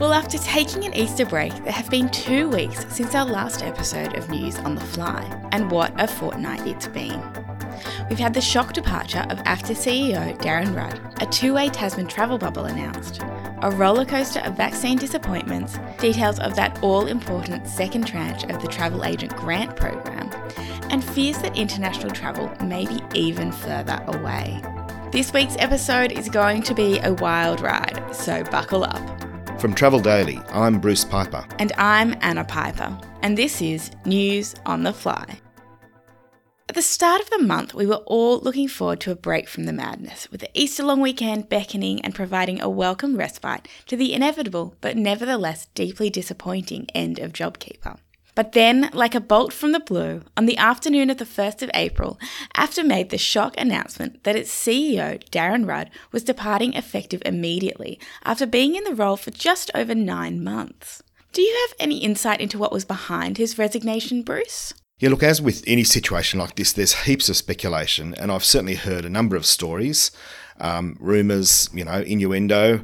Well, after taking an Easter break, there have been two weeks since our last episode of News on the Fly, and what a fortnight it's been. We've had the shock departure of AFTA CEO Darren Rudd, a two way Tasman travel bubble announced, a rollercoaster of vaccine disappointments, details of that all important second tranche of the travel agent grant program, and fears that international travel may be even further away. This week's episode is going to be a wild ride, so buckle up. From Travel Daily, I'm Bruce Piper. And I'm Anna Piper, and this is News on the Fly. At the start of the month, we were all looking forward to a break from the madness, with the Easter long weekend beckoning and providing a welcome respite to the inevitable but nevertheless deeply disappointing end of JobKeeper. But then, like a bolt from the blue, on the afternoon of the 1st of April, AFTA made the shock announcement that its CEO, Darren Rudd, was departing effective immediately after being in the role for just over nine months. Do you have any insight into what was behind his resignation, Bruce? Yeah, look, as with any situation like this, there's heaps of speculation, and I've certainly heard a number of stories, um, rumours, you know, innuendo.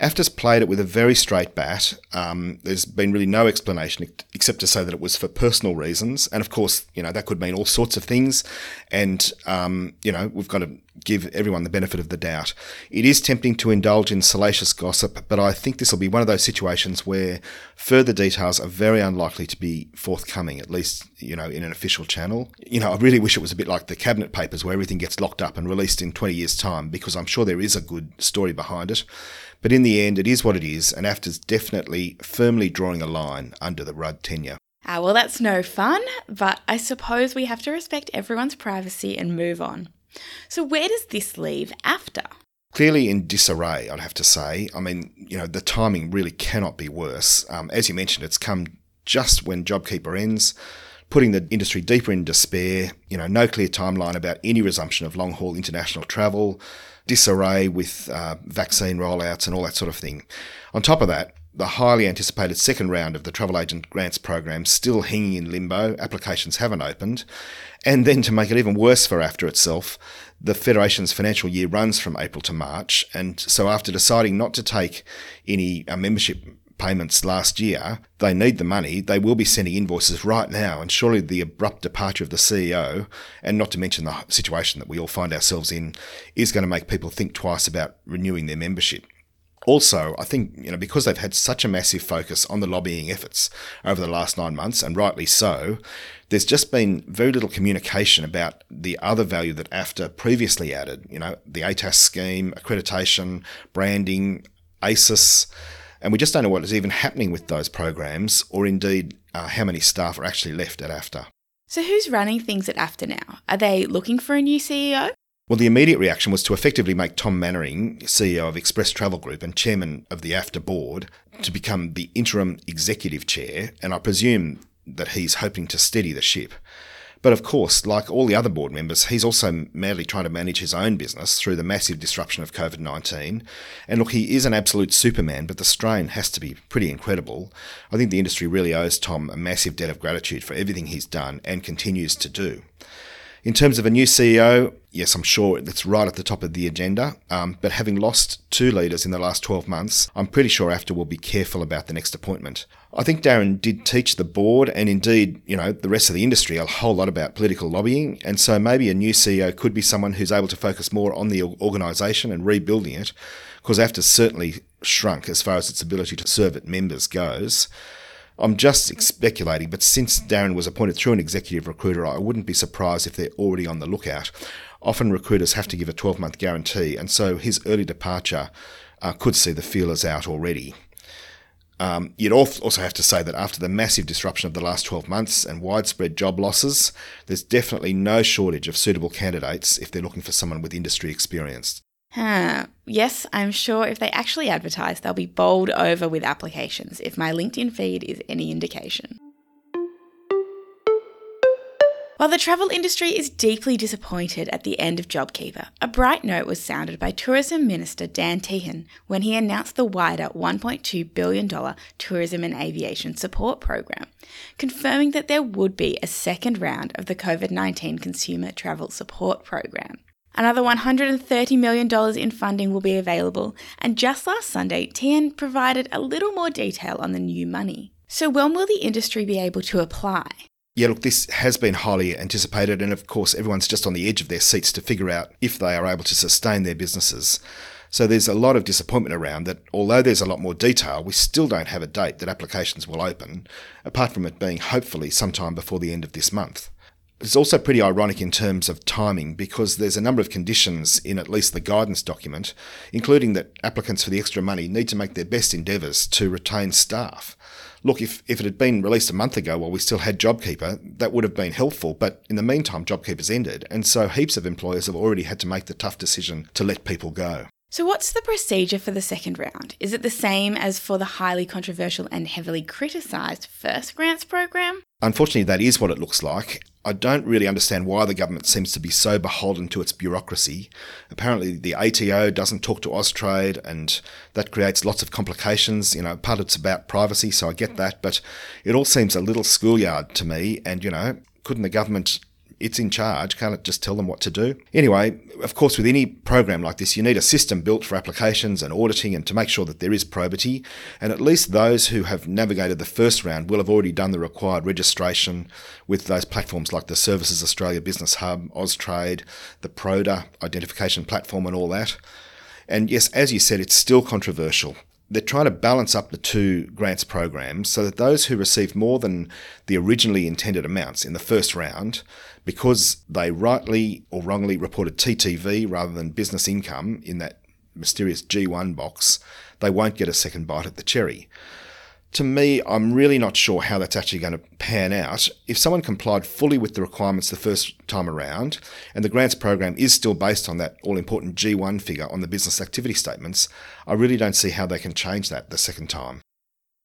AFTA's played it with a very straight bat. Um, there's been really no explanation except to say that it was for personal reasons. And of course, you know, that could mean all sorts of things. And, um, you know, we've got to give everyone the benefit of the doubt. It is tempting to indulge in salacious gossip, but I think this will be one of those situations where further details are very unlikely to be forthcoming, at least, you know, in an official channel. You know, I really wish it was a bit like the cabinet papers where everything gets locked up and released in 20 years' time, because I'm sure there is a good story behind it. But in the end, it is what it is, and AFTA's definitely firmly drawing a line under the Rudd tenure. Ah, well, that's no fun, but I suppose we have to respect everyone's privacy and move on. So, where does this leave AFTA? Clearly in disarray, I'd have to say. I mean, you know, the timing really cannot be worse. Um, as you mentioned, it's come just when JobKeeper ends, putting the industry deeper in despair. You know, no clear timeline about any resumption of long haul international travel disarray with uh, vaccine rollouts and all that sort of thing. On top of that, the highly anticipated second round of the travel agent grants program still hanging in limbo, applications haven't opened. And then to make it even worse for AFTA itself, the Federation's financial year runs from April to March. And so after deciding not to take any uh, membership payments last year, they need the money. They will be sending invoices right now. And surely the abrupt departure of the CEO, and not to mention the situation that we all find ourselves in, is going to make people think twice about renewing their membership. Also, I think, you know, because they've had such a massive focus on the lobbying efforts over the last nine months, and rightly so, there's just been very little communication about the other value that AFTA previously added, you know, the ATAS scheme, accreditation, branding, ASIS, and we just don't know what is even happening with those programs or indeed uh, how many staff are actually left at AFTA. So, who's running things at AFTA now? Are they looking for a new CEO? Well, the immediate reaction was to effectively make Tom Manwaring, CEO of Express Travel Group and chairman of the AFTA board, to become the interim executive chair, and I presume that he's hoping to steady the ship. But of course, like all the other board members, he's also madly trying to manage his own business through the massive disruption of COVID 19. And look, he is an absolute superman, but the strain has to be pretty incredible. I think the industry really owes Tom a massive debt of gratitude for everything he's done and continues to do. In terms of a new CEO, yes, I'm sure it's right at the top of the agenda. Um, but having lost two leaders in the last 12 months, I'm pretty sure AFTA will be careful about the next appointment. I think Darren did teach the board and indeed, you know, the rest of the industry a whole lot about political lobbying. And so maybe a new CEO could be someone who's able to focus more on the organisation and rebuilding it, because AFTA's certainly shrunk as far as its ability to serve its members goes. I'm just speculating, but since Darren was appointed through an executive recruiter, I wouldn't be surprised if they're already on the lookout. Often recruiters have to give a 12 month guarantee, and so his early departure uh, could see the feelers out already. Um, you'd also have to say that after the massive disruption of the last 12 months and widespread job losses, there's definitely no shortage of suitable candidates if they're looking for someone with industry experience. Huh. Yes, I'm sure if they actually advertise, they'll be bowled over with applications, if my LinkedIn feed is any indication. While the travel industry is deeply disappointed at the end of JobKeeper, a bright note was sounded by Tourism Minister Dan Tehan when he announced the wider $1.2 billion tourism and aviation support program, confirming that there would be a second round of the COVID 19 consumer travel support program. Another $130 million in funding will be available, and just last Sunday, Tehan provided a little more detail on the new money. So, when will the industry be able to apply? Yeah, look, this has been highly anticipated, and of course, everyone's just on the edge of their seats to figure out if they are able to sustain their businesses. So there's a lot of disappointment around that, although there's a lot more detail, we still don't have a date that applications will open, apart from it being hopefully sometime before the end of this month. It's also pretty ironic in terms of timing because there's a number of conditions in at least the guidance document, including that applicants for the extra money need to make their best endeavours to retain staff. Look, if, if it had been released a month ago while we still had JobKeeper, that would have been helpful, but in the meantime, JobKeeper's ended, and so heaps of employers have already had to make the tough decision to let people go. So, what's the procedure for the second round? Is it the same as for the highly controversial and heavily criticised first grants program? Unfortunately, that is what it looks like. I don't really understand why the government seems to be so beholden to its bureaucracy. Apparently, the ATO doesn't talk to Austrade, and that creates lots of complications. You know, part of it's about privacy, so I get that, but it all seems a little schoolyard to me. And, you know, couldn't the government it's in charge. Can't it just tell them what to do? Anyway, of course, with any program like this, you need a system built for applications and auditing and to make sure that there is probity. And at least those who have navigated the first round will have already done the required registration with those platforms like the Services Australia Business Hub, Austrade, the PRODA identification platform, and all that. And yes, as you said, it's still controversial they're trying to balance up the two grants programs so that those who receive more than the originally intended amounts in the first round, because they rightly or wrongly reported TTV rather than business income in that mysterious G1 box, they won't get a second bite at the cherry to me, I'm really not sure how that's actually going to pan out. If someone complied fully with the requirements the first time around, and the grants program is still based on that all important G1 figure on the business activity statements, I really don't see how they can change that the second time.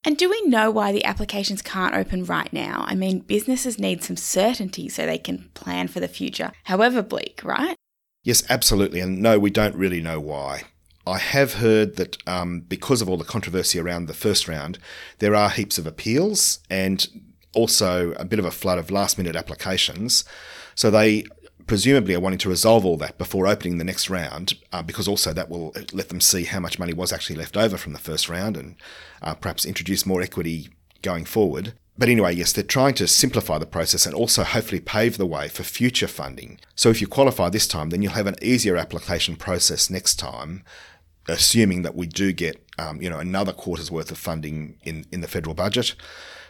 And do we know why the applications can't open right now? I mean, businesses need some certainty so they can plan for the future, however bleak, right? Yes, absolutely. And no, we don't really know why. I have heard that um, because of all the controversy around the first round, there are heaps of appeals and also a bit of a flood of last minute applications. So they presumably are wanting to resolve all that before opening the next round, uh, because also that will let them see how much money was actually left over from the first round and uh, perhaps introduce more equity going forward. But anyway, yes, they're trying to simplify the process and also hopefully pave the way for future funding. So if you qualify this time, then you'll have an easier application process next time assuming that we do get um, you know another quarter's worth of funding in in the federal budget.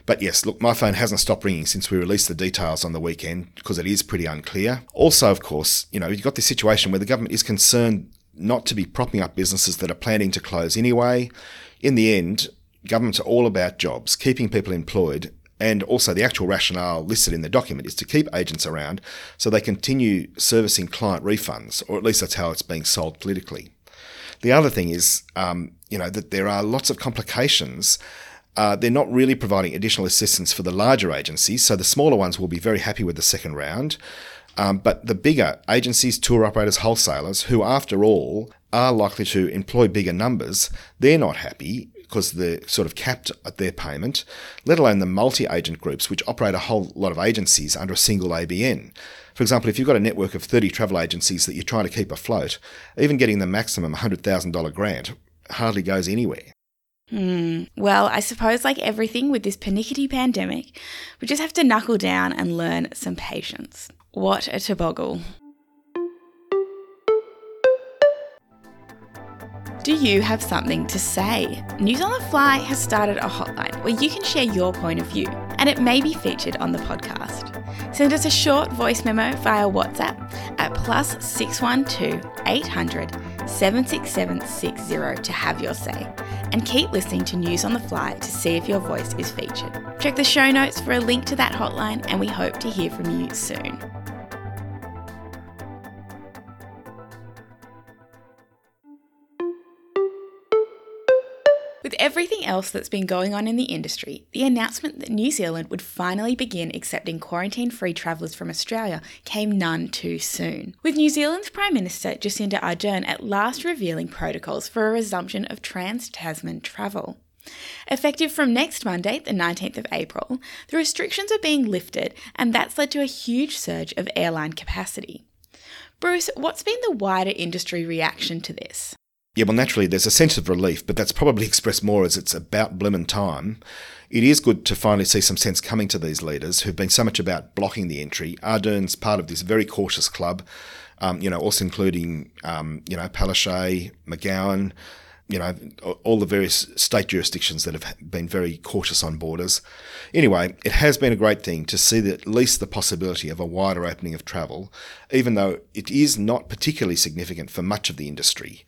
But yes, look, my phone hasn't stopped ringing since we released the details on the weekend because it is pretty unclear. Also, of course, you know you've got this situation where the government is concerned not to be propping up businesses that are planning to close anyway. In the end, governments are all about jobs, keeping people employed, and also the actual rationale listed in the document is to keep agents around so they continue servicing client refunds, or at least that's how it's being sold politically. The other thing is, um, you know, that there are lots of complications. Uh, they're not really providing additional assistance for the larger agencies, so the smaller ones will be very happy with the second round. Um, but the bigger agencies, tour operators, wholesalers, who after all are likely to employ bigger numbers, they're not happy because they're sort of capped at their payment, let alone the multi agent groups, which operate a whole lot of agencies under a single ABN. For example, if you've got a network of 30 travel agencies that you're trying to keep afloat, even getting the maximum $100,000 grant hardly goes anywhere. Hmm. Well, I suppose, like everything with this panicky pandemic, we just have to knuckle down and learn some patience. What a toboggle. Do you have something to say? News on the Fly has started a hotline where you can share your point of view, and it may be featured on the podcast. Send us a short voice memo via WhatsApp at plus 612 800 76760 to have your say. And keep listening to News on the Fly to see if your voice is featured. Check the show notes for a link to that hotline, and we hope to hear from you soon. Everything else that's been going on in the industry, the announcement that New Zealand would finally begin accepting quarantine free travellers from Australia came none too soon. With New Zealand's Prime Minister Jacinda Ardern at last revealing protocols for a resumption of trans Tasman travel. Effective from next Monday, the 19th of April, the restrictions are being lifted, and that's led to a huge surge of airline capacity. Bruce, what's been the wider industry reaction to this? Yeah, well, naturally, there's a sense of relief, but that's probably expressed more as it's about blimmin' time. It is good to finally see some sense coming to these leaders who've been so much about blocking the entry. Ardern's part of this very cautious club, um, you know, also including, um, you know, Palaszczuk, McGowan, you know, all the various state jurisdictions that have been very cautious on borders. Anyway, it has been a great thing to see at least the possibility of a wider opening of travel, even though it is not particularly significant for much of the industry.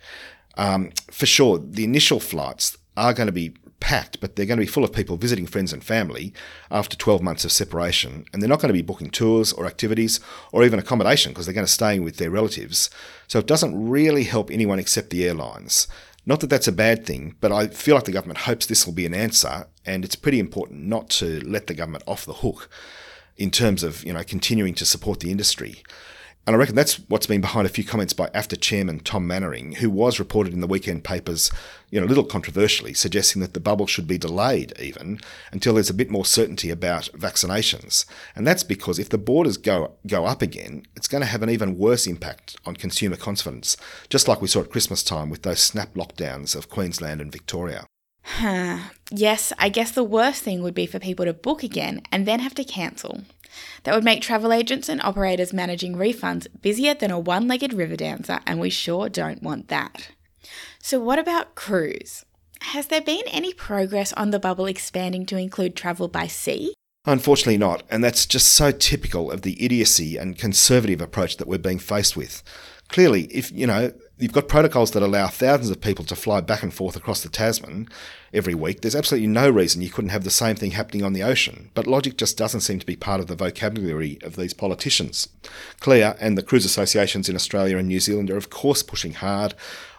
Um, for sure, the initial flights are going to be packed, but they're going to be full of people visiting friends and family after 12 months of separation, and they're not going to be booking tours or activities or even accommodation because they're going to stay with their relatives. So it doesn't really help anyone except the airlines. Not that that's a bad thing, but I feel like the government hopes this will be an answer, and it's pretty important not to let the government off the hook in terms of you know continuing to support the industry. And I reckon that's what's been behind a few comments by AFTA chairman Tom Manwaring, who was reported in the weekend papers, you know, a little controversially, suggesting that the bubble should be delayed even until there's a bit more certainty about vaccinations. And that's because if the borders go go up again, it's going to have an even worse impact on consumer confidence, just like we saw at Christmas time with those snap lockdowns of Queensland and Victoria. Yes, I guess the worst thing would be for people to book again and then have to cancel. That would make travel agents and operators managing refunds busier than a one legged river dancer, and we sure don't want that. So, what about cruise? Has there been any progress on the bubble expanding to include travel by sea? Unfortunately, not, and that's just so typical of the idiocy and conservative approach that we're being faced with. Clearly, if you know you've got protocols that allow thousands of people to fly back and forth across the Tasman every week. There's absolutely no reason you couldn't have the same thing happening on the ocean, but logic just doesn't seem to be part of the vocabulary of these politicians. CLIA and the cruise associations in Australia and New Zealand are, of course, pushing hard.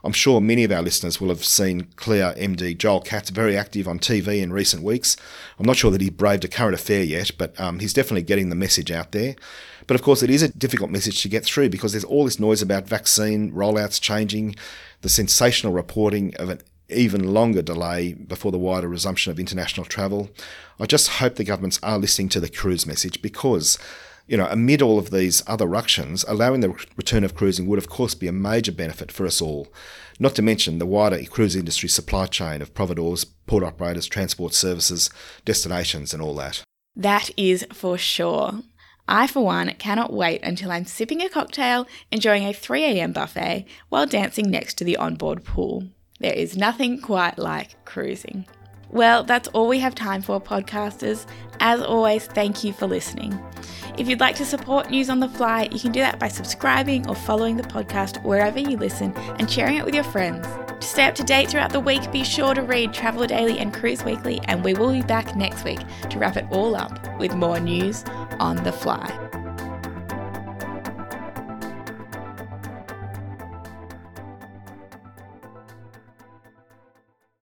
I'm sure many of our listeners will have seen CLIA MD Joel Katz very active on TV in recent weeks. I'm not sure that he braved a current affair yet, but um, he's definitely getting the message out there. But of course, it is a difficult message to get through because there's all this noise about vaccine rollouts changing, the sensational reporting of an even longer delay before the wider resumption of international travel. I just hope the governments are listening to the cruise message because, you know, amid all of these other ructions, allowing the return of cruising would, of course, be a major benefit for us all. Not to mention the wider cruise industry supply chain of providors, port operators, transport services, destinations, and all that. That is for sure. I, for one, cannot wait until I'm sipping a cocktail, enjoying a 3am buffet, while dancing next to the onboard pool. There is nothing quite like cruising. Well, that's all we have time for, podcasters. As always, thank you for listening. If you'd like to support News on the Fly, you can do that by subscribing or following the podcast wherever you listen and sharing it with your friends. To stay up to date throughout the week, be sure to read Travel Daily and Cruise Weekly, and we will be back next week to wrap it all up with more news on the fly.